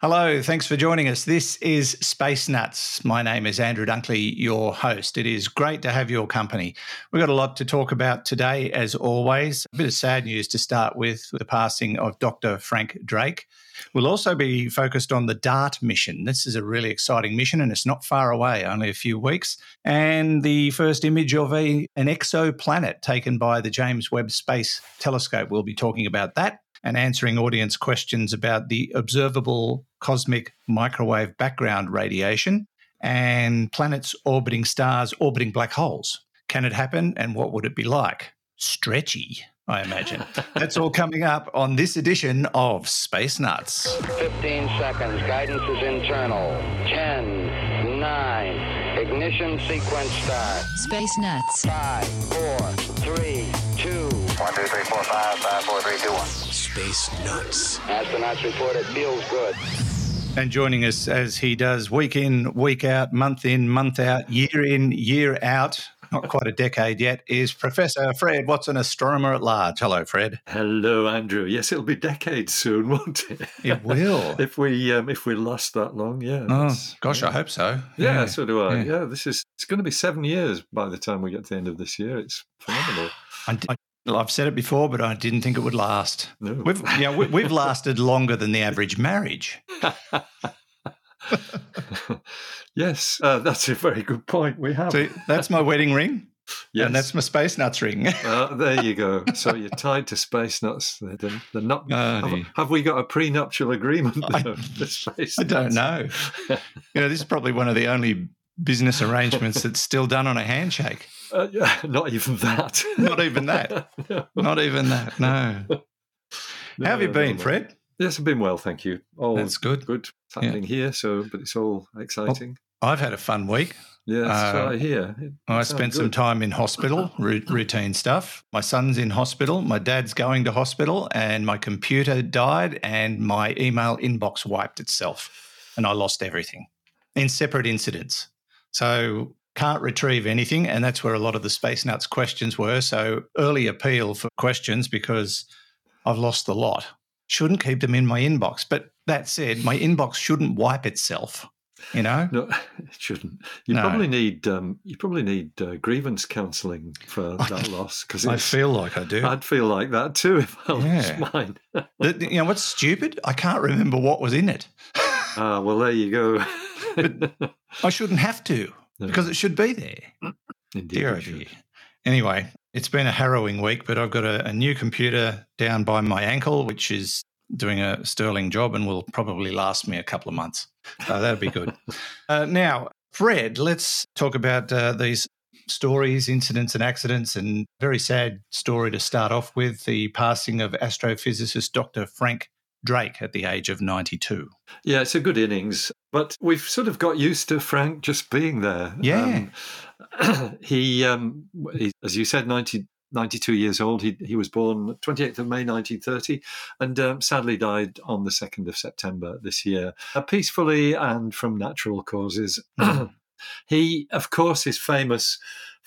Hello, thanks for joining us. This is Space Nuts. My name is Andrew Dunkley, your host. It is great to have your company. We've got a lot to talk about today, as always. A bit of sad news to start with the passing of Dr. Frank Drake. We'll also be focused on the DART mission. This is a really exciting mission and it's not far away, only a few weeks. And the first image of a, an exoplanet taken by the James Webb Space Telescope. We'll be talking about that and answering audience questions about the observable cosmic microwave background radiation and planets orbiting stars orbiting black holes. Can it happen and what would it be like? Stretchy, I imagine. That's all coming up on this edition of Space Nuts. 15 seconds. Guidance is internal. 10, 9, ignition sequence start. Space Nuts. 5, 4, 3, 2, 1, 2, 3, 4, 5, 5, 4, 3, 2, 1. Space Nuts. Astronauts report it feels good. And joining us as he does week in, week out, month in, month out, year in, year out, not quite a decade yet, is Professor Fred Watson, astronomer at large. Hello, Fred. Hello, Andrew. Yes, it'll be decades soon, won't it? It will. if we um, if we last that long, yeah. Oh, that's- gosh, I hope so. Yeah, so do I. yeah. Yeah. this is it's going to be seven years by the time we get to the end of this year. It's phenomenal. I, I, I've said it before, but I didn't think it would last. No. We've, you know, we, we've lasted longer than the average marriage. yes, uh, that's a very good point. We have. See, that's my wedding ring, yes. and that's my space nuts ring. Uh, there you go. So you're tied to space nuts. They're, they're not. Oh, have, have we got a prenuptial agreement? I- I don't know. You know, this is probably one of the only business arrangements that's still done on a handshake. Uh, yeah, not even that. Not even that. no. Not even that. No. How have you been, no, no. Fred? Yes, I've been well, thank you. All That's good. Good It's happening here, so but it's all exciting. I've had a fun week. yeah, that's uh, what I hear. It I spent some time in hospital, ru- routine stuff. My son's in hospital, my dad's going to hospital, and my computer died, and my email inbox wiped itself, and I lost everything in separate incidents. So can't retrieve anything, and that's where a lot of the Space Nuts questions were. So early appeal for questions because I've lost the lot. Shouldn't keep them in my inbox. But that said, my inbox shouldn't wipe itself. You know, No, it shouldn't. You No. probably need um, you probably need uh, grievance counselling for that loss because I feel like I do. I'd feel like that too if I Yeah. lost mine. The- you know what's stupid? I can't remember what was in it. ah, well, there you go. I shouldn't have to. Because it should be there. Indeed, Dear, oh should. Anyway, it's been a harrowing week, but I've got a, a new computer down by my ankle, which is doing a sterling job and will probably last me a couple of months. So that'd be good. uh, now, Fred, let's talk about uh, these stories, incidents, and accidents. And very sad story to start off with the passing of astrophysicist Dr. Frank Drake at the age of 92. Yeah, it's a good innings, but we've sort of got used to Frank just being there. Yeah. Um, he, um, he, as you said, 90, 92 years old. He, he was born 28th of May 1930 and um, sadly died on the 2nd of September this year, uh, peacefully and from natural causes. he, of course, is famous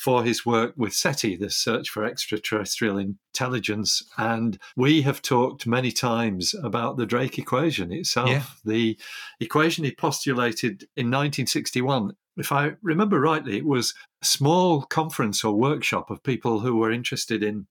for his work with SETI, the Search for Extraterrestrial Intelligence. And we have talked many times about the Drake equation itself, Yeah. the equation he postulated in 1961. If I remember rightly, it was a small conference or workshop of people who were interested in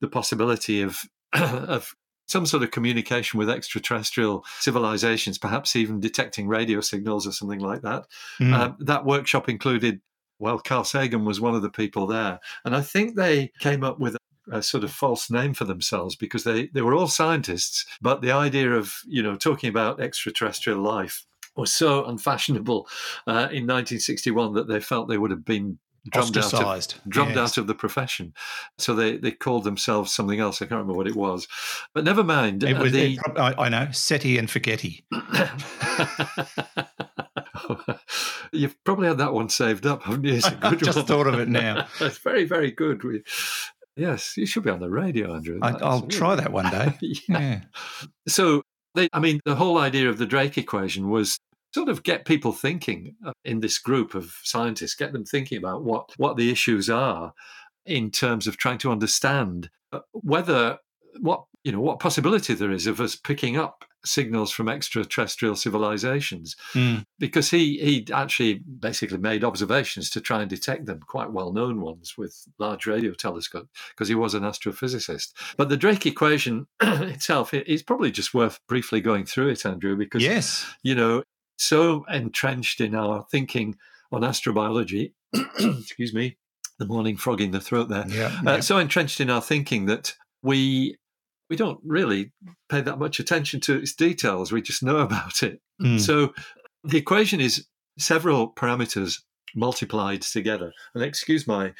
the possibility of, of some sort of communication with extraterrestrial civilizations, perhaps even detecting radio signals or something like that. Mm. Um, that workshop included, well, Carl Sagan was one of the people there. And I think they came up with a sort of false name for themselves because they, they were all scientists, but the idea of, you know, talking about extraterrestrial life was so unfashionable uh, in 1961 that they felt they would have been drummed out of, drummed Yes. out of the profession. So they, they called themselves something else. I can't remember what it was. But never mind. It uh, was, the- it I, I know, SETI and Forgetti. You've probably had that one saved up, haven't you? It's a I've good just one. thought of it now. it's very, very good. We, yes, you should be on the radio, Andrew. I, I'll really- try that one day. Yeah. Yeah. So, they, I mean, the whole idea of the Drake equation was sort of get people thinking uh, in this group of scientists, get them thinking about what what the issues are in terms of trying to understand uh, whether what you know what possibility there is of us picking up signals from extraterrestrial civilizations Mm. because he he actually basically made observations to try and detect them, quite well known ones with large radio telescopes, because he was an astrophysicist. But the Drake equation itself, it- it's probably just worth briefly going through it, Andrew, because Yes. you know so entrenched in our thinking on astrobiology. excuse me, the morning frog in the throat there Yeah. uh, so entrenched in our thinking that we we don't really pay that much attention to its details. We just know about it. Mm. So the equation is several parameters multiplied together. And excuse my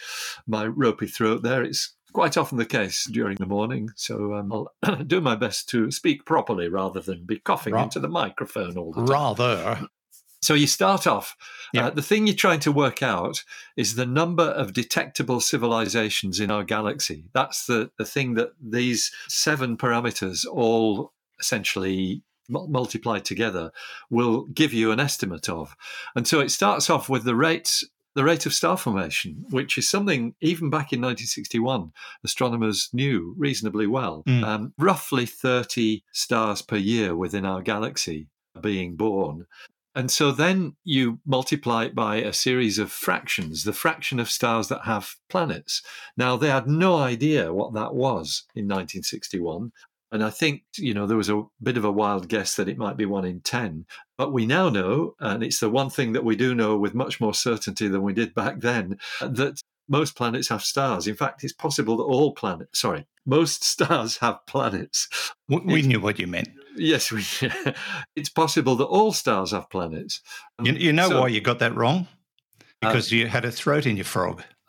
my ropey throat there. It's quite often the case during the morning. So um, I'll do my best to speak properly rather than be coughing Right. into the microphone all the time. Rather. So you start off. Yeah. Uh, the thing you're trying to work out is the number of detectable civilizations in our galaxy. That's the, the thing that these seven parameters all essentially mul- multiplied together will give you an estimate of. And so it starts off with the rates. The rate of star formation, which is something even back in 1961, astronomers knew reasonably well. Mm. Um, roughly 30 stars per year within our galaxy are being born. And so then you multiply it by a series of fractions, the fraction of stars that have planets. Now, they had no idea what that was in 1961. And I think, you know, there was a bit of a wild guess that it might be one in 10. But we now know, and it's the one thing that we do know with much more certainty than we did back then, that most planets have stars. In fact, it's possible that all planets, sorry, most stars have planets. We, we knew what you meant. Yes, we, it's possible that all stars have planets. You, you know So- why you got that wrong? Uh, Because you had a throat in your frog.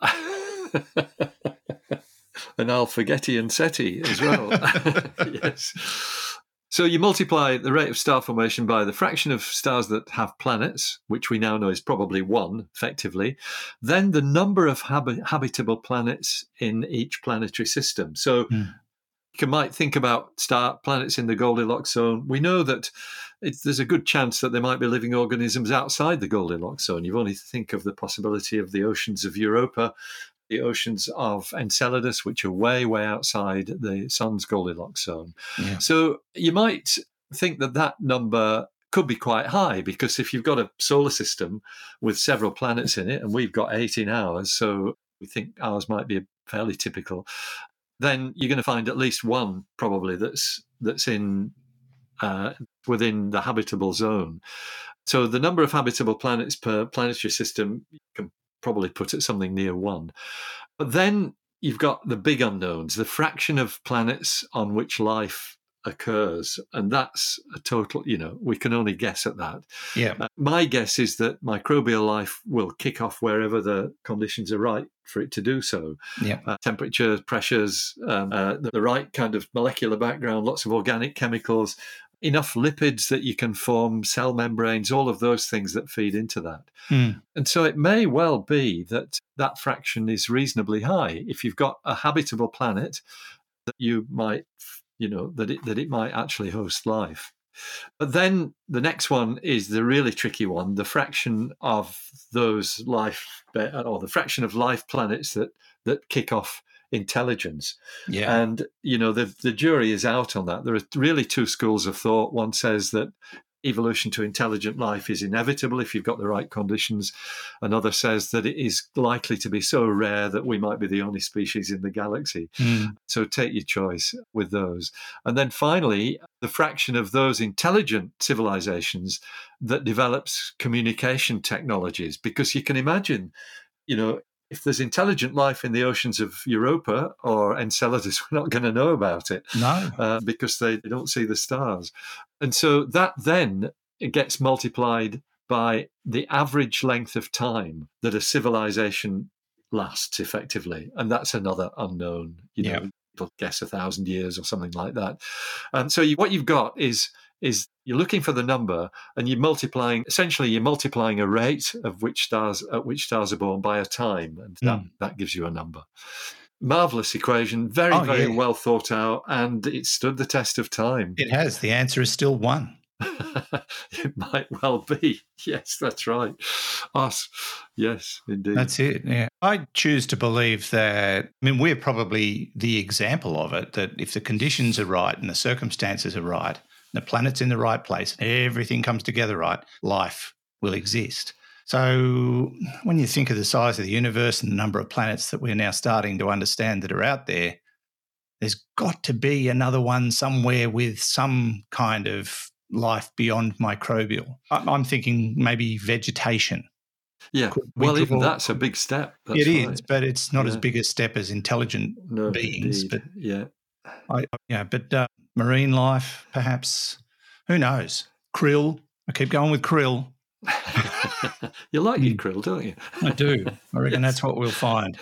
An Alphagetti and SETI as well. yes. So you multiply the rate of star formation by the fraction of stars that have planets, which we now know is probably one, effectively, then the number of habi- habitable planets in each planetary system. So Hmm. you might think about star planets in the Goldilocks zone. We know that it's, there's a good chance that there might be living organisms outside the Goldilocks zone. You've only to think of the possibility of the oceans of Europa, the oceans of Enceladus, which are way, way outside the sun's Goldilocks zone. Yeah. So you might think that that number could be quite high because if you've got a solar system with several planets in it, and we've got 18 hours, so we think ours might be fairly typical, then you're going to find at least one probably that's that's in uh, within the habitable zone. So the number of habitable planets per planetary system you can probably put at something near one. But then you've got the big unknowns, the fraction of planets on which life occurs. And that's a total, you know, we can only guess at that. Yeah. Uh, my guess is that microbial life will kick off wherever the conditions are right for it to do so. Yeah. Uh, temperature, pressures, um, uh, the, the right kind of molecular background, lots of organic chemicals, enough lipids that you can form cell membranes, all of those things that feed into that. Hmm. And so it may well be that that fraction is reasonably high. If you've got a habitable planet, that you might, you know, that it, that it might actually host life. But then the next one is the really tricky one the fraction of those life, or the fraction of life planets that, that kick off intelligence. Yeah. And you know the the jury is out on that. There are really two schools of thought. One says that evolution to intelligent life is inevitable if you've got the right conditions. Another says that it is likely to be so rare that we might be the only species in the galaxy. Hmm. So take your choice with those. And then finally, the fraction of those intelligent civilizations that develops communication technologies, because you can imagine, you know, if there's intelligent life in the oceans of Europa or Enceladus, we're not going to know about it No. uh, because they, don't see the stars. And so that then gets multiplied by the average length of time that a civilization lasts effectively. And that's another unknown. You know, Yeah. people guess a thousand years or something like that. And so you, what you've got is is you're looking for the number and you're multiplying essentially you're multiplying a rate of which stars at which stars are born by a time and that, hmm. that gives you a number marvelous equation very Oh, very yeah. well thought out and it stood the test of time It has. The answer is still one. it might well be yes that's right us yes indeed That's it. Yeah. I choose to believe that, I mean, we're probably the example of it that if the conditions are right and the circumstances are right, the planet's in the right place, everything comes together right, life will exist. So, when you think of the size of the universe and the number of planets that we're now starting to understand that are out there, there's got to be another one somewhere with some kind of life beyond microbial. I'm thinking maybe vegetation. Yeah. well, even that's a big step. That's it is, right. but it's not yeah. as big a step as intelligent no, beings. Indeed. But yeah, I, yeah, but uh, marine life, perhaps. Who knows? Krill. I keep going with krill. you like your krill, don't you? I do. I reckon yes. that's what we'll find.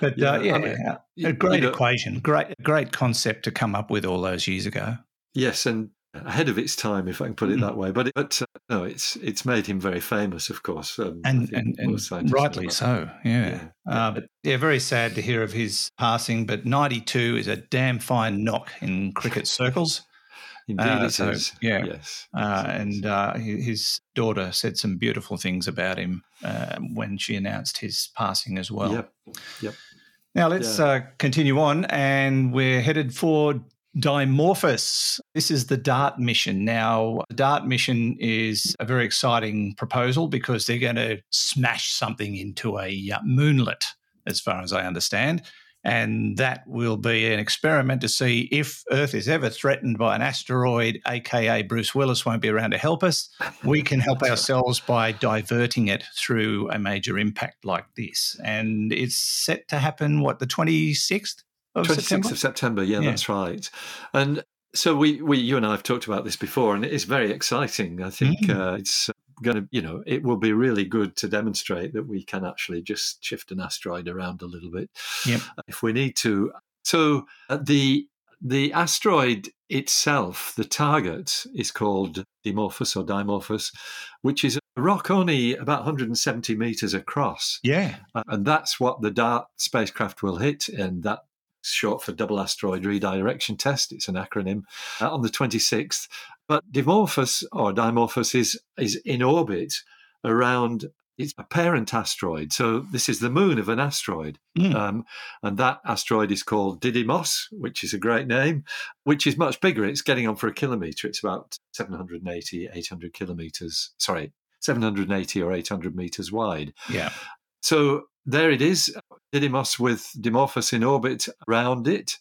But yeah, uh, yeah I mean, a great you know, equation, great, great concept to come up with all those years ago. Yes, and ahead of its time, if I can put it mm. that way. But, it, but uh, no, it's it's made him very famous, of course, um, and and, and rightly so. Yeah, yeah. Uh, but yeah, very sad to hear of his passing. But ninety two is a damn fine knock in cricket circles. Indeed, uh, it so, is. Yeah, yes, uh, and uh, his daughter said some beautiful things about him uh, when she announced his passing as well. Yep, yep. Now let's yeah. uh, continue on, and we're headed for Dimorphos. This is the DART mission. Now, the DART mission is a very exciting proposal because they're going to smash something into a uh, moonlet, as far as I understand. And that will be an experiment to see if Earth is ever threatened by an asteroid, aka Bruce Willis won't be around to help us. We can help ourselves by diverting it through a major impact like this. And it's set to happen, what, the 26th? Of 26th September? of September, yeah, yeah, that's right. And so we, we, you and I have talked about this before, and it is very exciting. I think mm. uh, it's going to, you know, it will be really good to demonstrate that we can actually just shift an asteroid around a little bit yep. if we need to. So uh, the the asteroid itself, the target, is called Dimorphos or Dimorphos, which is a rock only about 170 meters across. Yeah. Uh, and that's what the DART spacecraft will hit. And that short for Double Asteroid Redirection Test. It's an acronym uh, on the 26th. But Dimorphos or Dimorphos is is in orbit around it's a parent asteroid. So this is the moon of an asteroid. Mm. Um, and that asteroid is called Didymos, which is a great name, which is much bigger. It's getting on for a kilometer. It's about 780, 800 kilometers. Sorry, 780 or 800 meters wide. Yeah. So there it is, Didymos with Dimorphos in orbit around it.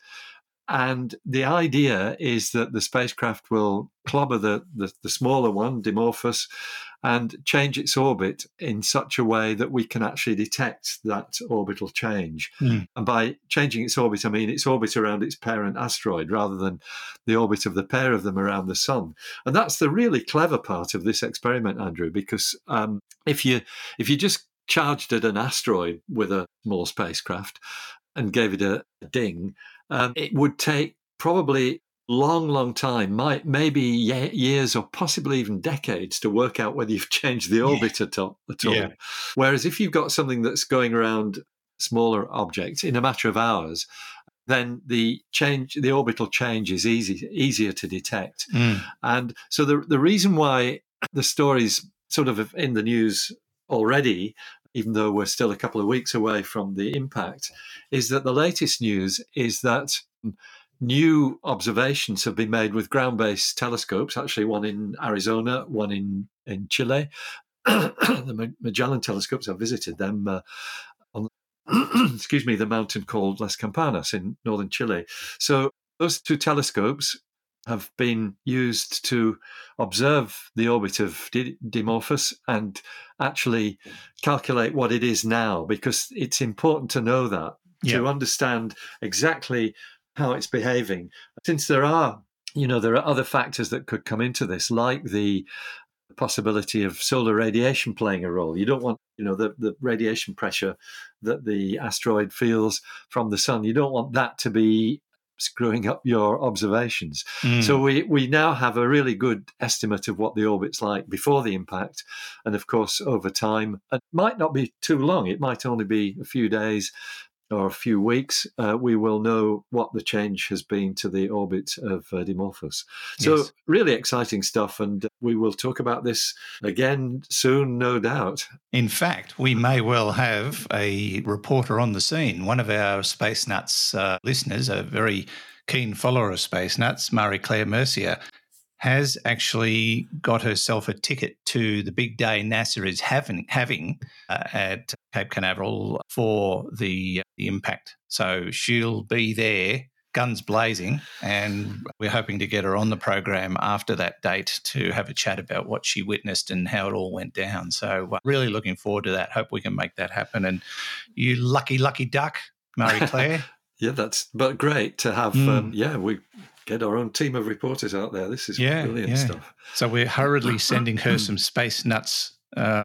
And the idea is that the spacecraft will clobber the, the, the, smaller one, Dimorphos, and change its orbit in such a way that we can actually detect that orbital change. Mm. And by changing its orbit, I mean its orbit around its parent asteroid rather than the orbit of the pair of them around the sun. And that's the really clever part of this experiment, Andrew, because um, if you if you just charged at an asteroid with a small spacecraft and gave it a, a ding, um, it would take probably long, long time, might maybe years or possibly even decades to work out whether you've changed the orbit yeah. at all. At all. Yeah. Whereas if you've got something that's going around smaller objects in a matter of hours, then the change, the orbital change is easy, easier to detect. Mm. And so the the reason why the story's sort of in the news already even though we're still a couple of weeks away from the impact, is that the latest news is that new observations have been made with ground based telescopes, actually, one in Arizona, one in, in Chile. the Magellan telescopes, I visited them uh, on, excuse me, the mountain called Las Campanas in northern Chile. So those two telescopes have been used to observe the orbit of Dimorphos and actually calculate what it is now, because it's important to know that yeah. to understand exactly how it's behaving. Since there are, you know, there are other factors that could come into this, like the possibility of solar radiation playing a role. You don't want, you know, the, the radiation pressure that the asteroid feels from the sun. You don't want that to be screwing up your observations. Mm. So we, we now have a really good estimate of what the orbit's like before the impact. And of course, over time, it might not be too long, it might only be a few days. Or a few weeks, uh, we will know what the change has been to the orbit of uh, Dimorphos. So, Yes. really exciting stuff, and we will talk about this again soon, no doubt. In fact, we may well have a reporter on the scene. One of our Space Nuts uh, listeners, a very keen follower of Space Nuts, Marie Claire Mercier, has actually got herself a ticket to the big day NASA is having having uh, at Cape Canaveral for the, the impact. So she'll be there, guns blazing, and we're hoping to get her on the program after that date to have a chat about what she witnessed and how it all went down. So uh, really looking forward to that. Hope we can make that happen. And you lucky, lucky duck, Marie Claire. Yeah, that's but great to have. Mm. Um, yeah, we get our own team of reporters out there. This is Yeah, brilliant yeah. stuff. So we're hurriedly sending her some space nuts uh,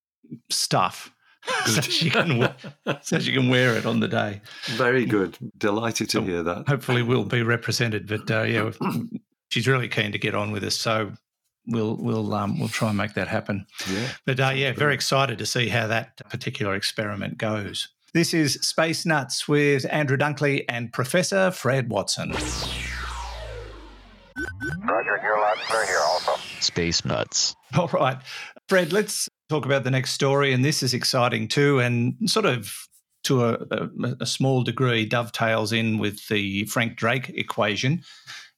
stuff so she can wa- so she can wear it on the day. Very good. Delighted to So hear that. Hopefully, we'll be represented. But uh, yeah, she's really keen to get on with us. So we'll we'll um, we'll try and make that happen. Yeah. But uh, yeah, very excited to see how that particular experiment goes. This is Space Nuts with Andrew Dunkley and Professor Fred Watson. Roger, you're loud and here also. Space Nuts. All right, Fred, let's talk about the next story. And this is exciting too, and sort of to a, a, a small degree dovetails in with the Frank Drake equation.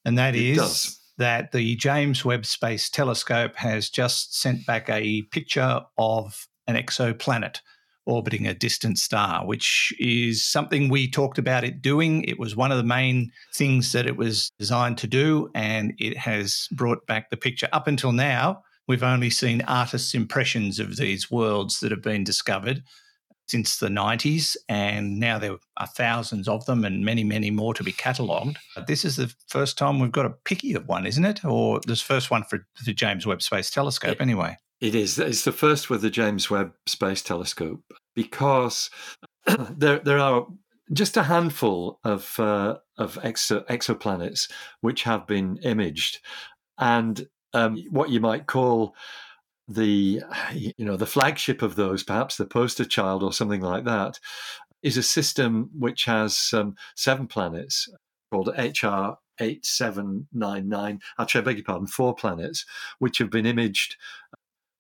And that It is does. that the James Webb Space Telescope has just sent back a picture of an exoplanet orbiting a distant star, which is something we talked about it doing. It was one of the main things that it was designed to do, and it has brought back the picture. Up until now, we've only seen artists' impressions of these worlds that have been discovered since the 90s, and now there are thousands of them and many, many more to be catalogued. This is the first time we've got a picky of one, isn't it? Or this first one for the James Webb Space Telescope, anyway. It is. It's the first with the James Webb Space Telescope because there there are just a handful of uh, of exo, exoplanets which have been imaged, and um, what you might call the you know the flagship of those, perhaps the poster child or something like that, is a system which has um, seven planets called HR. 8799, actually, I beg your pardon, four planets, which have been imaged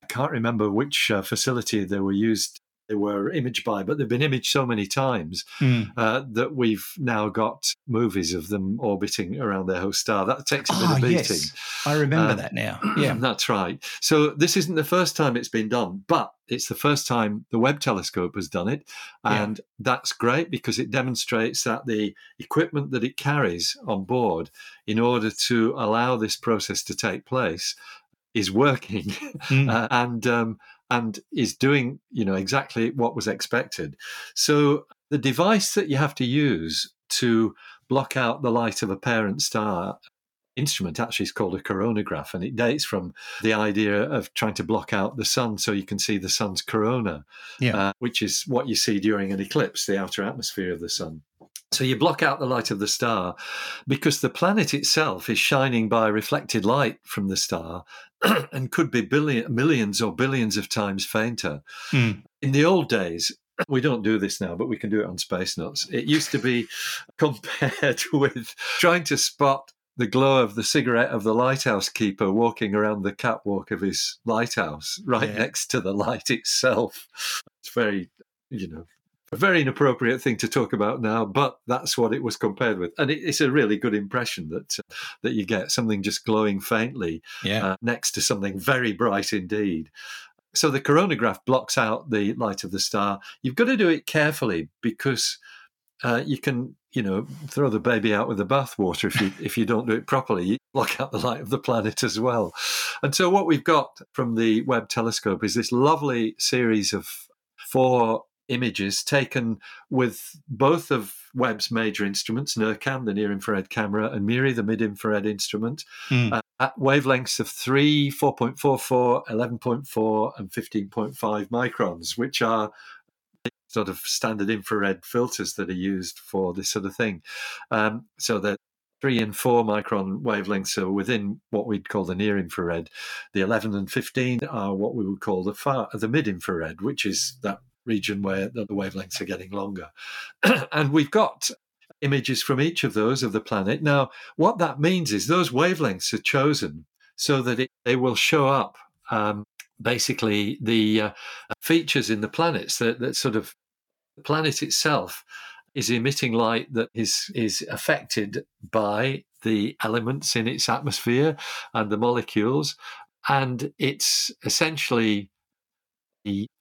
I can't remember which uh, facility they were used. They were imaged by, but they've been imaged so many times Hmm. uh, that we've now got movies of them orbiting around their host star. That takes a bit Ah, of beating. yes. I remember Um, that now. Yeah. that's right. So this isn't the first time it's been done, but it's the first time the Webb telescope has done it, Yeah. and that's great because it demonstrates that the equipment that it carries on board in order to allow this process to take place is working Mm. uh, and um, and is doing you know exactly what was expected. So the device that you have to use to block out the light of a parent star instrument actually is called a coronagraph, and it dates from the idea of trying to block out the sun so you can see the sun's corona, Yeah. uh, which is what you see during an eclipse, the outer atmosphere of the sun. So you block out the light of the star because the planet itself is shining by reflected light from the star and could be billion, millions or billions of times fainter. Hmm. In the old days, we don't do this now, but we can do it on Space Nuts. It used to be compared with trying to spot the glow of the cigarette of the lighthouse keeper walking around the catwalk of his lighthouse right Yeah. next to the light itself. It's very, you know, a very inappropriate thing to talk about now, but that's what it was compared with, and it, it's a really good impression that uh, that you get something just glowing faintly Yeah. uh, next to something very bright indeed. So the coronagraph blocks out the light of the star. You've got to do it carefully because uh, you can, you know, throw the baby out with the bathwater if you if you don't do it properly. You block out the light of the planet as well. And so what we've got from the Webb telescope is this lovely series of four images taken with both of Webb's major instruments, NIRCam, the near infrared camera, and MIRI, the mid infrared instrument, Hmm. uh, at wavelengths of 3, 4.44, 11.4, and 15.5 microns, which are sort of standard infrared filters that are used for this sort of thing. Um, so the three and four micron wavelengths are within what we'd call the near infrared. The 11 and 15 are what we would call the far, the mid infrared, which is that region where the, wavelengths are getting longer. and we've got images from each of those of the planet. Now, what that means is those wavelengths are chosen so that it, they will show up um, basically the uh, features in the planets that, that sort of the planet itself is emitting light that is is affected by the elements in its atmosphere and the molecules and it's essentially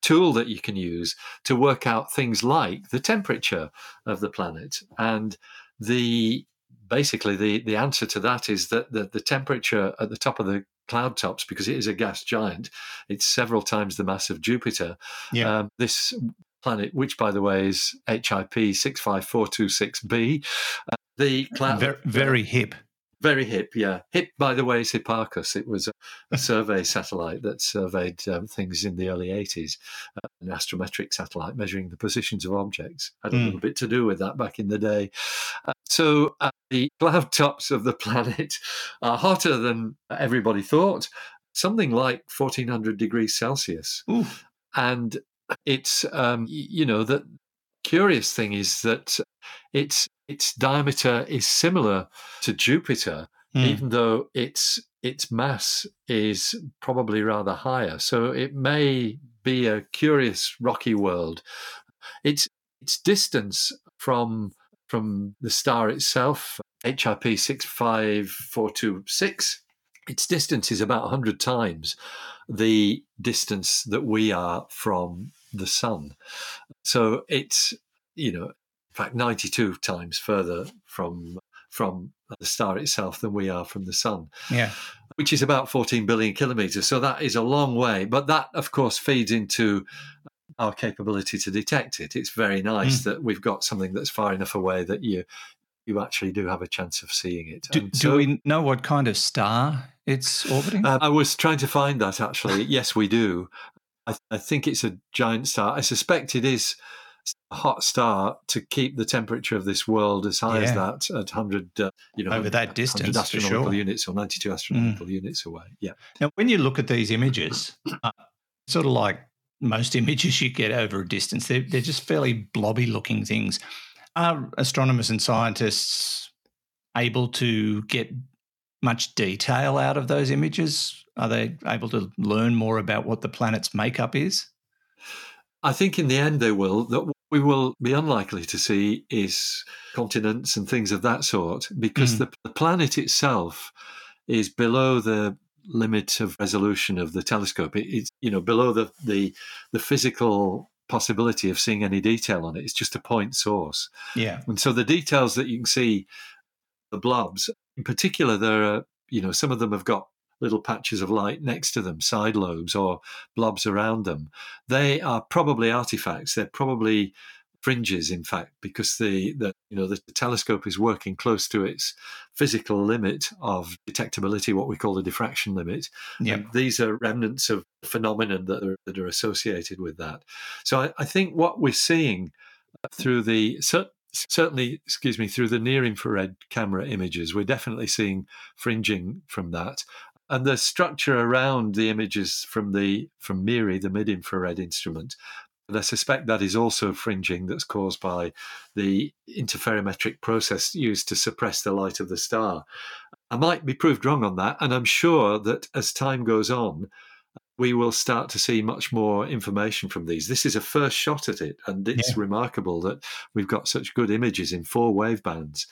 tool that you can use to work out things like the temperature of the planet and the basically the the answer to that is that the, the temperature at the top of the cloud tops because it is a gas giant it's several times the mass of jupiter Yeah. um, this planet which by the way is hip 65426b uh, the cloud very, very hip. Very hip, yeah. Hip, by the way, is Hipparcos. It was a, survey satellite that surveyed um, things in the early 80s, uh, an astrometric satellite measuring the positions of objects. Had a Mm. little bit to do with that back in the day. Uh, so uh, the cloud tops of the planet are hotter than everybody thought, something like 1400 degrees Celsius. Ooh. And it's, um, you know, the curious thing is that its its diameter is similar to Jupiter, Mm. even though its its mass is probably rather higher. So it may be a curious rocky world. Its its distance from from the star itself, HIP six five four two six, its distance is about hundred times the distance that we are from the sun. So it's you know fact 92 times further from from the star itself than we are from the sun Yeah. which is about 14 billion kilometers so that is a long way but that of course feeds into our capability to detect it it's very nice Mm. that we've got something that's far enough away that you you actually do have a chance of seeing it Do, And do we know what kind of star it's orbiting? um, I was trying to find that actually. yes, we do. I, I think it's a giant star. I suspect it is hot star to keep the temperature of this world as high as that at 100, uh, you know, Over that distance, astronomical sure. Mm. units or 92 astronomical units away. Yeah. Now, when you look at these images, uh, sort of like most images you get over a distance, they're, they're just fairly blobby looking things. Are astronomers and scientists able to get much detail out of those images? Are they able to learn more about what the planet's makeup is? I think in the end they will. We will be unlikely to see is continents and things of that sort because Mm. the, the planet itself is below the limit of resolution of the telescope. It, it's you know below the, the the physical possibility of seeing any detail on it. It's just a point source, Yeah. and so the details that you can see, the blobs in particular, there are you know some of them have got little patches of light next to them, side lobes or blobs around them. They are probably artifacts. They're probably fringes, in fact, because the, the you know the, telescope is working close to its physical limit of detectability, what we call the diffraction limit. Yeah. And these are remnants of phenomenon that are, that are associated with that. So I, I think what we're seeing through the certainly, excuse me, through the near infrared camera images, we're definitely seeing fringing from that. And the structure around the images from the from MIRI, the mid infrared instrument, and I suspect that is also fringing that's caused by the interferometric process used to suppress the light of the star. I might be proved wrong on that, and I'm sure that as time goes on, we will start to see much more information from these. This is a first shot at it, and it's Yeah. remarkable that we've got such good images in four wave bands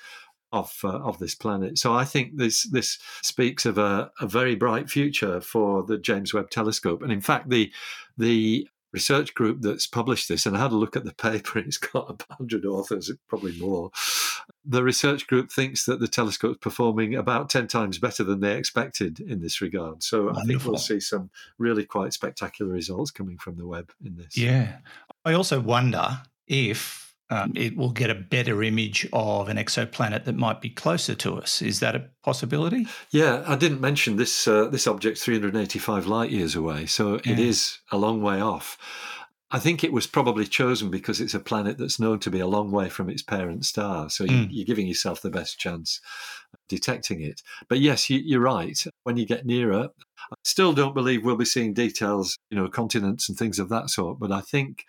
of uh, of this planet. So I think this this speaks of a, a very bright future for the James Webb Telescope. And in fact, the the research group that's published this, and I had a look at the paper, it's got about 100 authors, probably more. The research group thinks that the telescope's performing about 10 times better than they expected in this regard. So I think we'll see some really quite spectacular results coming from the Webb in this. Yeah. I also wonder if um, it will get a better image of an exoplanet that might be closer to us. Is that a possibility? Yeah, I didn't mention this. Uh, this object's 385 light years away, so it Yeah. is a long way off. I think it was probably chosen because it's a planet that's known to be a long way from its parent star. So you, Mm. you're giving yourself the best chance detecting it. But yes, you, you're right. When you get nearer, I still don't believe we'll be seeing details, you know, continents and things of that sort. But I think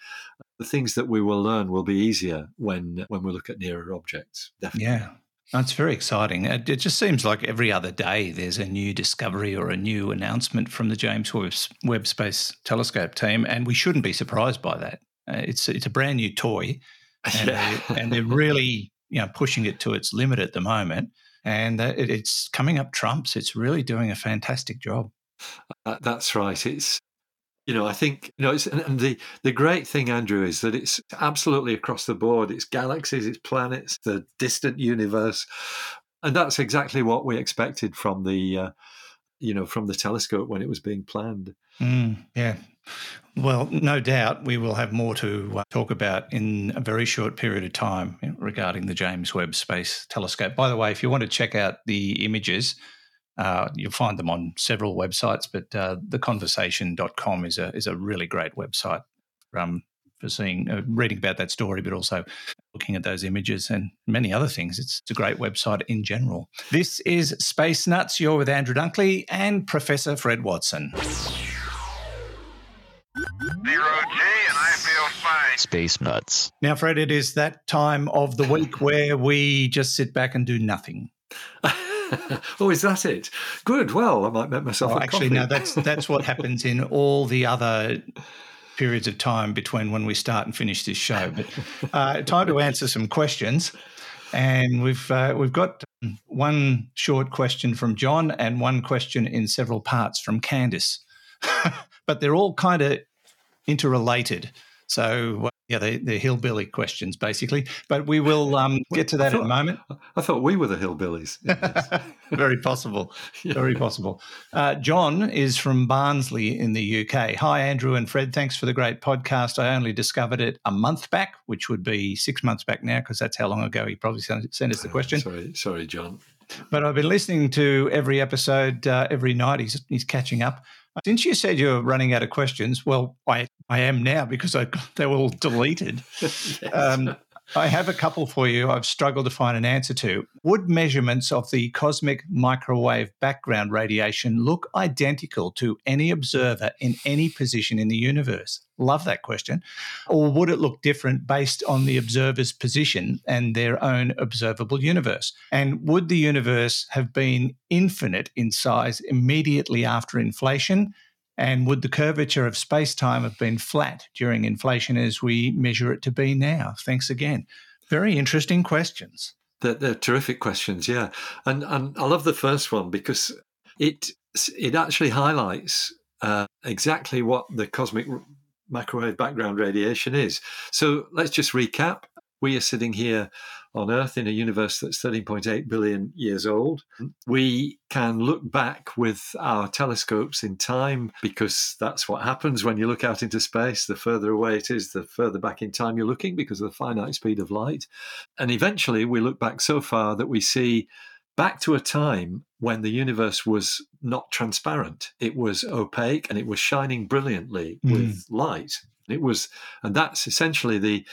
the things that we will learn will be easier when when we look at nearer objects. Definitely. Yeah. That's very exciting. It, it just seems like every other day there's a new discovery or a new announcement from the James Webb, Webb Space Telescope team, and we shouldn't be surprised by that. Uh, it's it's a brand new toy, and, Yeah. they're, and they're really you know pushing it to its limit at the moment, and uh, it, it's coming up trumps. It's really doing a fantastic job. Uh, that's right. It's you know I think you know it's and- the the great thing, Andrew, is that it's absolutely across the board. It's galaxies, it's planets, the distant universe, and that's exactly what we expected from the uh, you know from the telescope when it was being planned. Mm, yeah. Well, no doubt we will have more to uh, talk about in a very short period of time regarding the James Webb Space Telescope. By the way, if you want to check out the images, uh, you'll find them on several websites, but uh, theconversation.com is a, is a really great website um, for seeing, uh, reading about that story, but also looking at those images and many other things. It's, it's a great website in general. This is Space Nuts. You're with Andrew Dunkley and Professor Fred Watson. Zero G, and I feel fine. Space Nuts. Now, Fred, it is that time of the week where we just sit back and do nothing. oh, is that it? Good. Well, I might make myself. Oh, a actually, coffee. no, that's that's what happens in all the other periods of time between when we start and finish this show. But uh, time to answer some questions, and we've uh, we've got one short question from John and one question in several parts from Candice, but they're all kind of interrelated. So. Yeah, they, they're hillbilly questions, basically. But we will um, get to that in a moment. I thought we were the hillbillies. Very possible. Very possible. Uh, John is from Barnsley in the UK. Hi, Andrew and Fred. Thanks for the great podcast. I only discovered it a month back, which would be six months back now, because that's how long ago he probably sent, sent us the question. sorry, sorry, John. But I've been listening to every episode uh, every night. He's, he's catching up. Since you said you're running out of questions, well, I, I am now because I, they were all deleted. Um, I have a couple for you I've struggled to find an answer to. Would measurements of the cosmic microwave background radiation look identical to any observer in any position in the universe? Love that question. Or would it look different based on the observer's position and their own observable universe? And would the universe have been infinite in size immediately after inflation? And would the curvature of space time have been flat during inflation as we measure it to be now? Thanks again. Very interesting questions. They're, they're terrific questions, yeah. And and I love the first one because it it actually highlights uh, exactly what the cosmic microwave background radiation is. So let's just recap. We are sitting here on Earth in a universe that's 13.8 billion years old. Hmm. We can look back with our telescopes in time because that's what happens when you look out into space. The further away it is, the further back in time you're looking because of the finite speed of light. And eventually we look back so far that we see back to a time when the universe was not transparent. It was opaque and it was shining brilliantly hmm. with light. It was, and that's essentially the,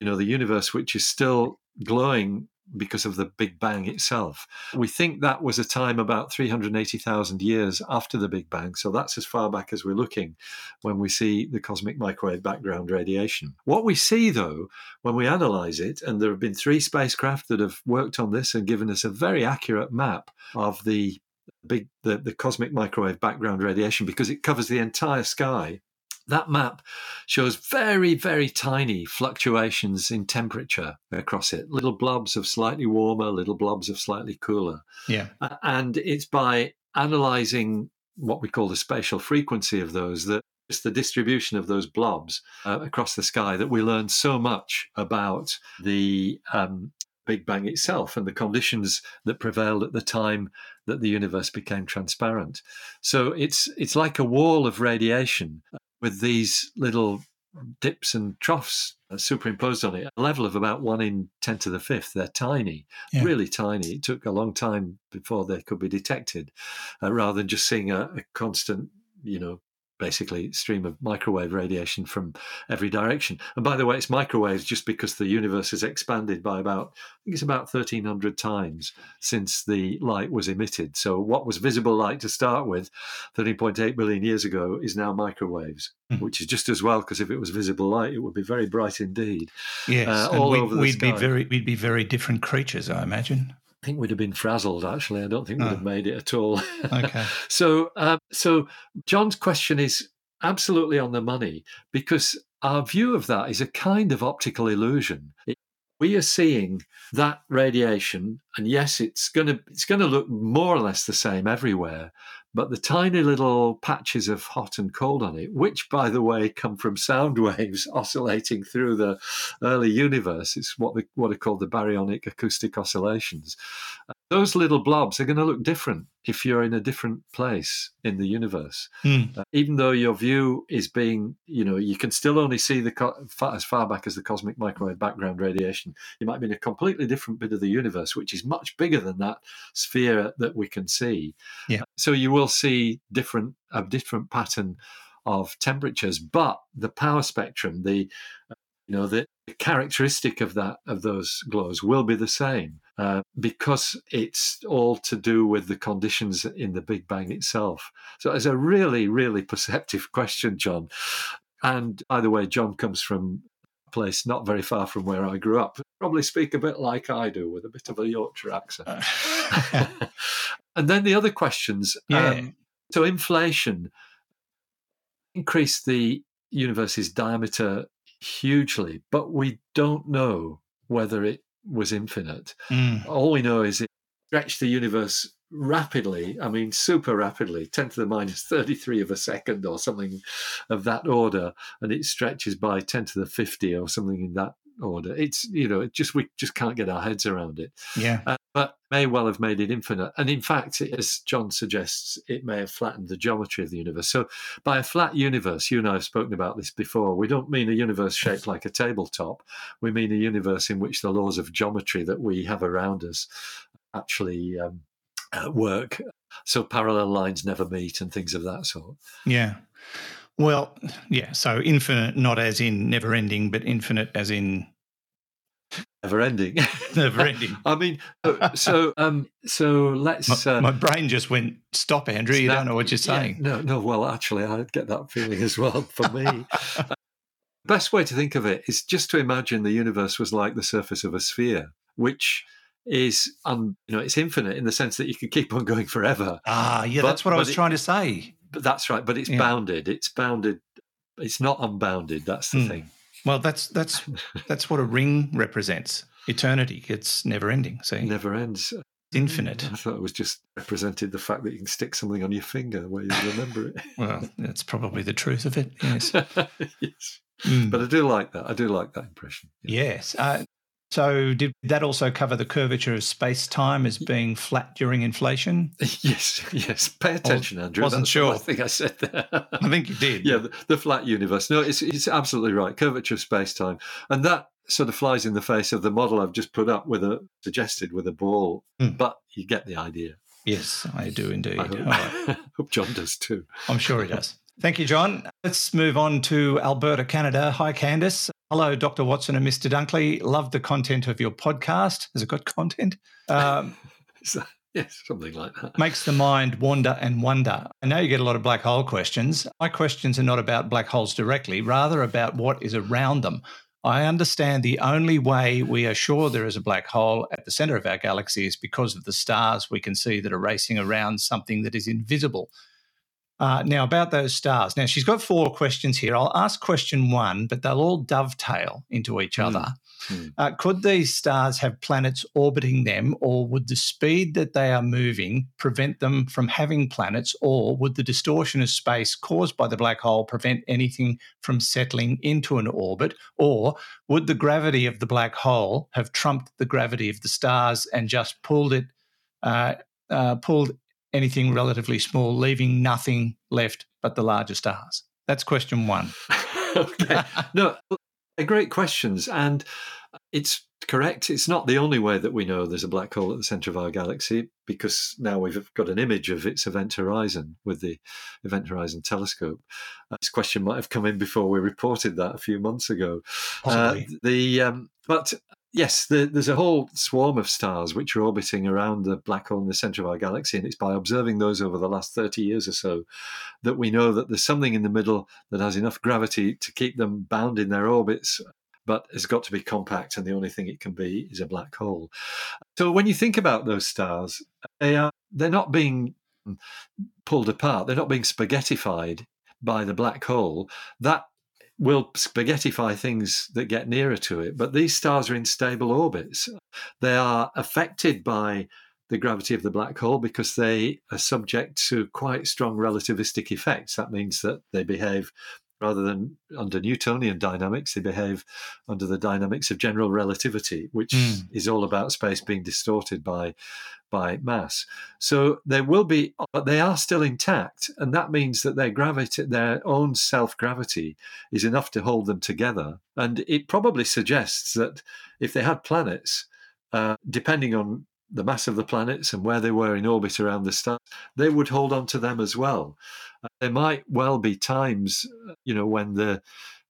you know, the universe which is still glowing because of the Big Bang itself. We think that was a time about 380,000 years after the Big Bang. So that's as far back as we're looking when we see the cosmic microwave background radiation. What we see, though, when we analyze it, and there have been three spacecraft that have worked on this and given us a very accurate map of the big the, the cosmic microwave background radiation because it covers the entire sky that map shows very, very tiny fluctuations in temperature across it. Little blobs of slightly warmer, little blobs of slightly cooler. Yeah. And it's by analyzing what we call the spatial frequency of those that it's the distribution of those blobs uh, across the sky that we learn so much about the um, Big Bang itself and the conditions that prevailed at the time that the universe became transparent. So it's it's like a wall of radiation with these little dips and troughs uh, superimposed on it, a level of about one in 10 to the fifth. They're tiny, Yeah. really tiny. It took a long time before they could be detected, uh, rather than just seeing a, a constant, you know, basically stream of microwave radiation from every direction. And by the way, it's microwaves just because the universe has expanded by about, I think it's about 1300 times since the light was emitted. So what was visible light to start with 13.8 billion years ago is now microwaves, Mhm. which is just as well because if it was visible light, it would be very bright indeed. Yes, Uh, and all we'd, over the we'd be very we'd be very different creatures, I imagine. I think we'd have been frazzled actually. I don't think we'd Oh. have made it at all. Okay. So, um, so John's question is absolutely on the money because our view of that is a kind of optical illusion. It- we are seeing that radiation, and yes, it's going to it's going to look more or less the same everywhere. But the tiny little patches of hot and cold on it, which, by the way, come from sound waves oscillating through the early universe, it's what, the, what are called the baryonic acoustic oscillations. Those little blobs are going to look different if you're in a different place in the universe. Hmm. Uh, even though your view is being, you know, you can still only see the co- fa- as far back as the cosmic microwave background radiation. You might be in a completely different bit of the universe, which is much bigger than that sphere that we can see. Yeah. So you will see different a different pattern of temperatures, but the power spectrum, the you know the characteristic of that of those glows will be the same uh, because it's all to do with the conditions in the Big Bang itself. So it's a really, really perceptive question, John. And by the way, John comes from a place not very far from where I grew up. Probably speak a bit like I do, with a bit of a Yorkshire accent. and then the other questions. Yeah. Um, so inflation increased the universe's diameter hugely, but we don't know whether it was infinite. Mm. All we know is it stretched the universe rapidly. I mean, super rapidly, 10 to the minus 33 of a second or something of that order. And it stretches by 10 to the 50 or something in that order. It's, you know, it just, we just can't get our heads around it. Yeah. Uh, but may well have made it infinite. And in fact, as John suggests, it may have flattened the geometry of the universe. So, by a flat universe, you and I have spoken about this before. We don't mean a universe shaped like a tabletop. We mean a universe in which the laws of geometry that we have around us actually um, uh, work. So, parallel lines never meet and things of that sort. Yeah. Well, yeah. So infinite, not as in never ending, but infinite as in Never ending. never ending. I mean, so so, um, so let's. My, uh, my brain just went, stop, Andrew. You Snap. don't know what you're Yeah, saying. no, no. Well, actually, I get that feeling as well. For me, best way to think of it is just to imagine the universe was like the surface of a sphere, which is, um, you know, it's infinite in the sense that you can keep on going forever. Ah, yeah, But- that's what I was it- trying to say. But that's right. But it's Yeah. bounded. It's bounded. It's not unbounded. That's the Hmm. thing. Well, that's that's that's what a ring represents. Eternity. It's never ending. See, never ends. infinite. I thought it was just represented the fact that you can stick something on your finger where you remember it. Well, that's probably the truth of it. Yes. yes. Mm. But I do like that. I do like that impression. Yeah. Yes. Uh, so, did that also cover the curvature of space time as being flat during inflation? Yes, yes. Pay attention, Andrew. I wasn't That's sure. I think I said that. I think you did. yeah, the, the flat universe. No, it's it's absolutely right. Curvature of space time, and that sort of flies in the face of the model I've just put up with a suggested with a ball. Hmm. But you get the idea. Yes, I do indeed. I hope, right. hope John does too. I'm sure he does. Thank you, John. Let's move on to Alberta, Canada. Hi, Candice. Hello, Dr. Watson and Mr. Dunkley. Love the content of your podcast. Has it got content? Um, yes, something like that. makes the mind wander and wonder. I know you get a lot of black hole questions. My questions are not about black holes directly, rather about what is around them. I understand the only way we are sure there is a black hole at the center of our galaxy is because of the stars we can see that are racing around something that is invisible. Uh, now, about those stars. Now, she's got four questions here. I'll ask question one, but they'll all dovetail into each Hmm. other. Hmm. Uh, could these stars have planets orbiting them, or would the speed that they are moving prevent them from having planets, or would the distortion of space caused by the black hole prevent anything from settling into an orbit, or would the gravity of the black hole have trumped the gravity of the stars and just pulled it, uh, uh, pulled anything relatively small, leaving nothing left but the larger stars? That's question one. okay. No, they're great questions. And it's correct. It's not the only way that we know there's a black hole at the center of our galaxy, because now we've got an image of its event horizon with the Event Horizon Telescope. Uh, this question might have come in before we reported that a few months ago. Uh, the um, but yes, the, there's a whole swarm of stars which are orbiting around the black hole in the center of our galaxy, and it's by observing those over the last 30 years or so that we know that there's something in the middle that has enough gravity to keep them bound in their orbits but it's got to be compact, and the only thing it can be is a black hole. So when you think about those stars, they are they're not being pulled apart; they're not being spaghettified by the black hole. That will spaghettify things that get nearer to it. But these stars are in stable orbits. They are affected by the gravity of the black hole because they are subject to quite strong relativistic effects. That means that they behave rather than under Newtonian dynamics, they behave under the dynamics of general relativity, which mm. is all about space being distorted by by mass. So they will be, but they are still intact, and that means that their gravity, their own self gravity, is enough to hold them together. And it probably suggests that if they had planets, uh, depending on the mass of the planets and where they were in orbit around the star, they would hold on to them as well. Uh, there might well be times, you know, when the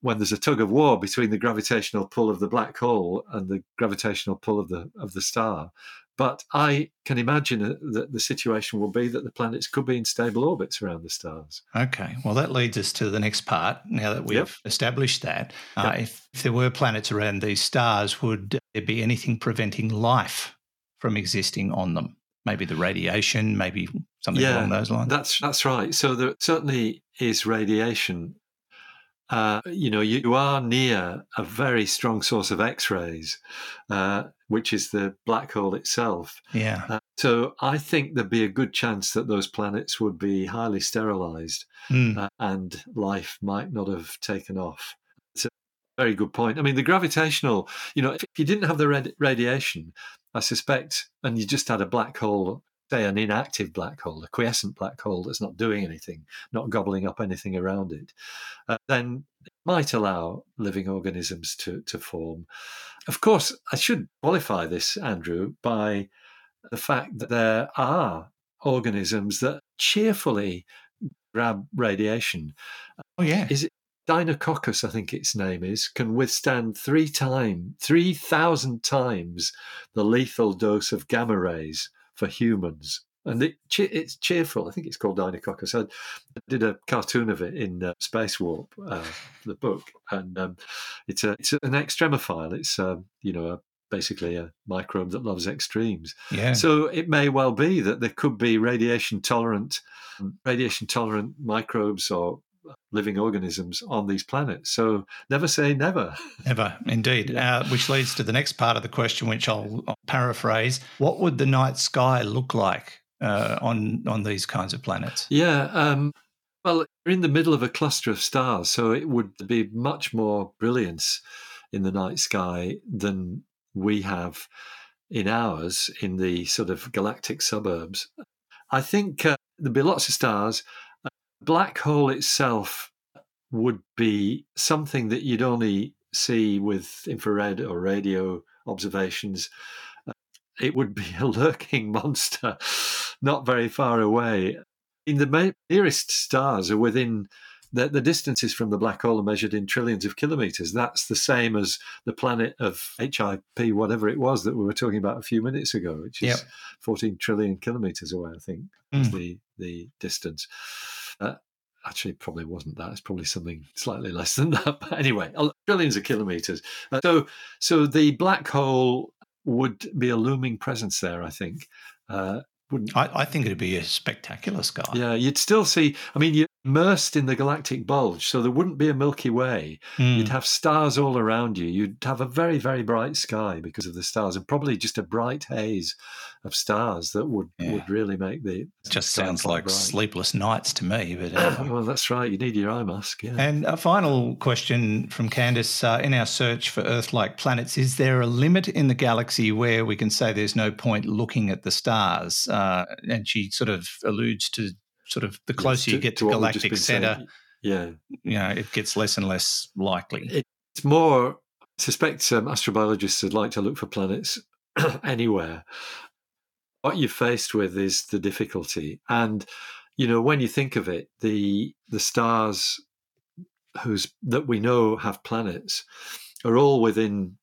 when there's a tug of war between the gravitational pull of the black hole and the gravitational pull of the of the star. But I can imagine that the situation will be that the planets could be in stable orbits around the stars. Okay, well, that leads us to the next part. Now that we've yep. established that, uh, if, if there were planets around these stars, would there be anything preventing life from existing on them. Maybe the radiation, maybe something yeah, along those lines. That's that's right. So there certainly is radiation. Uh, you know, you, are near a very strong source of X-rays, uh, which is the black hole itself. Yeah. Uh, so I think there'd be a good chance that those planets would be highly sterilized, mm. and life might not have taken off. It's a very good point. I mean, the gravitational. You know, if you didn't have the rad- radiation, I suspect, and you just had a black hole, say an inactive black hole, a quiescent black hole that's not doing anything, not gobbling up anything around it, uh, then it might allow living organisms to, to form. Of course, I should qualify this, Andrew, by the fact that there are organisms that cheerfully grab radiation. Oh, yeah. Is it Deinococcus, I think its name is, can withstand three times, 3,000 times the lethal dose of gamma rays for humans. And it, it's cheerful. I think it's called Deinococcus. I did a cartoon of it in uh, Space Warp, uh, the book, and um, it's a it's an extremophile. It's um, you know a, basically a microbe that loves extremes. Yeah. So it may well be that there could be radiation tolerant radiation tolerant microbes or living organisms on these planets. So never say never. Never, indeed. Yeah. Uh, which leads to the next part of the question, which I'll, I'll paraphrase. What would the night sky look like uh, on on these kinds of planets? Yeah. Um, well, you're in the middle of a cluster of stars, so it would be much more brilliance in the night sky than we have in ours in the sort of galactic suburbs. I think uh, there'd be lots of stars black hole itself would be something that you'd only see with infrared or radio observations. It would be a lurking monster not very far away. In the nearest stars are within the, the distances from the black hole are measured in trillions of kilometers. That's the same as the planet of HIP, whatever it was that we were talking about a few minutes ago, which is yep. 14 trillion kilometers away, I think, mm. is the, the distance. Uh, actually, probably wasn't that. It's probably something slightly less than that. But anyway, billions of kilometers. Uh, so, so the black hole would be a looming presence there. I think. Uh, I, I, think it'd be a spectacular sky. Yeah, you'd still see. I mean, you're immersed in the galactic bulge, so there wouldn't be a Milky Way. Mm. You'd have stars all around you. You'd have a very, very bright sky because of the stars, and probably just a bright haze of stars that would, yeah. would really make the. It just sounds like bright. sleepless nights to me. But uh, well, that's right. You need your eye mask. Yeah. And a final question from Candice: uh, In our search for Earth-like planets, is there a limit in the galaxy where we can say there's no point looking at the stars? Uh, and she sort of alludes to sort of the closer yes, to, you get to, to galactic center. Yeah, you know, it gets less and less likely. It's more I suspect um, astrobiologists would like to look for planets anywhere. What you're faced with is the difficulty, and you know when you think of it, the the stars whose that we know have planets are all within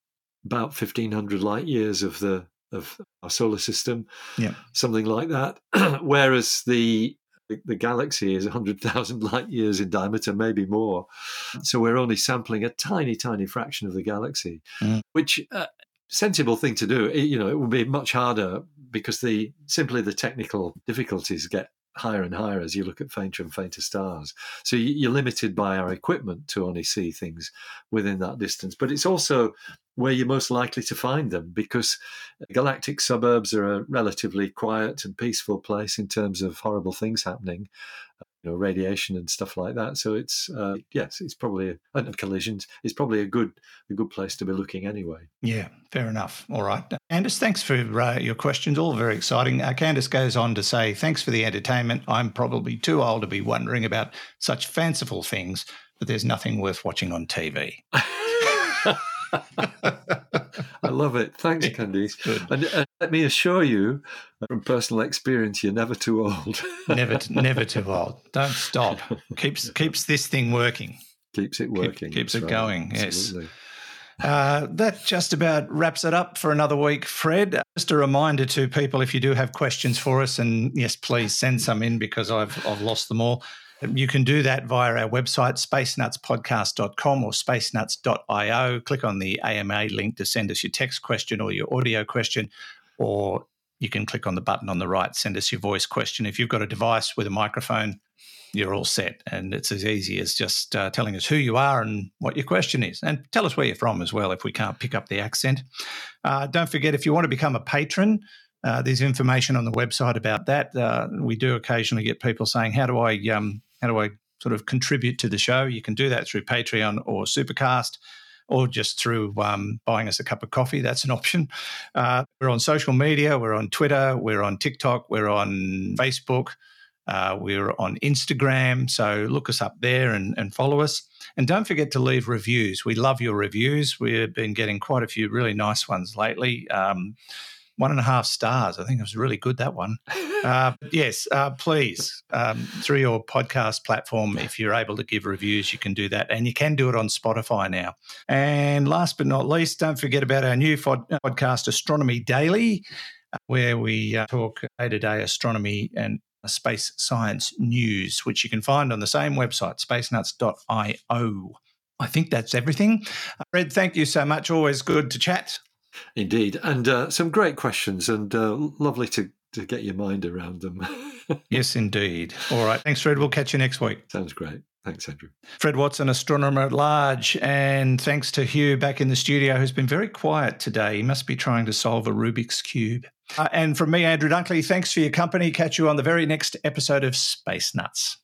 about fifteen hundred light years of the of our solar system, Yeah. something like that. Whereas the the galaxy is 100,000 light years in diameter, maybe more. So we're only sampling a tiny, tiny fraction of the galaxy, Mm. which uh, sensible thing to do. It, you know, it would be much harder because the simply the technical difficulties get higher and higher as you look at fainter and fainter stars. So you- you're limited by our equipment to only see things within that distance. But it's also where you're most likely to find them because galactic suburbs are a relatively quiet and peaceful place in terms of horrible things happening, you know, radiation and stuff like that. So it's uh, yes, it's probably a, and collisions. It's probably a good a good place to be looking anyway. Yeah, fair enough. All right. Candice, thanks for uh, your questions. All very exciting. Uh, Candice goes on to say, thanks for the entertainment. I'm probably too old to be wondering about such fanciful things, but there's nothing worth watching on TV. I love it. Thanks, Candice. And, and let me assure you, from personal experience, you're never too old. Never, never too old. Don't stop. Keeps keeps this thing working. keeps it working. keeps That's it right. going, yes. Absolutely. Uh, that just about wraps it up for another week, Fred. Just a reminder to people if you do have questions for us, and yes, please send some in because I've, I've lost them all. You can do that via our website, spacenutspodcast.com or spacenuts.io. Click on the AMA link to send us your text question or your audio question, or you can click on the button on the right, send us your voice question. If you've got a device with a microphone, you're all set. And it's as easy as just uh, telling us who you are and what your question is. And tell us where you're from as well if we can't pick up the accent. Uh, don't forget, if you want to become a patron, uh, there's information on the website about that. Uh, we do occasionally get people saying, "How do I, um, how do I sort of contribute to the show?" You can do that through Patreon or Supercast, or just through um, buying us a cup of coffee. That's an option. Uh, we're on social media. We're on Twitter. We're on TikTok. We're on Facebook. Uh, we're on Instagram. So look us up there and, and follow us. And don't forget to leave reviews. We love your reviews. We've been getting quite a few really nice ones lately. Um, one and a half stars. I think it was really good, that one. Uh, yes, uh, please, um, through your podcast platform, if you're able to give reviews, you can do that. And you can do it on Spotify now. And last but not least, don't forget about our new fod- podcast, Astronomy Daily, where we uh, talk day to day astronomy and space science news, which you can find on the same website, spacenuts.io. I think that's everything. Fred, thank you so much. Always good to chat. Indeed, and uh, some great questions, and uh, lovely to to get your mind around them. Yes, indeed. All right. Thanks, Fred. We'll catch you next week. Sounds great. Thanks, Andrew. Fred Watson, astronomer at large. And thanks to Hugh back in the studio, who's been very quiet today. He must be trying to solve a Rubik's Cube. Uh, and from me, Andrew Dunkley, thanks for your company. Catch you on the very next episode of Space Nuts.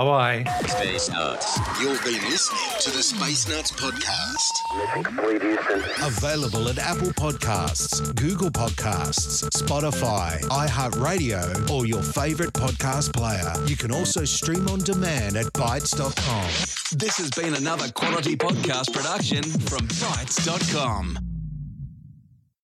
Bye bye. Space Nuts. You've been listening to the Space Nuts Podcast. Mission complete, Houston. Available at Apple Podcasts, Google Podcasts, Spotify, iHeartRadio, or your favorite podcast player. You can also stream on demand at bitesz.com. This has been another quality podcast production from bitesz.com.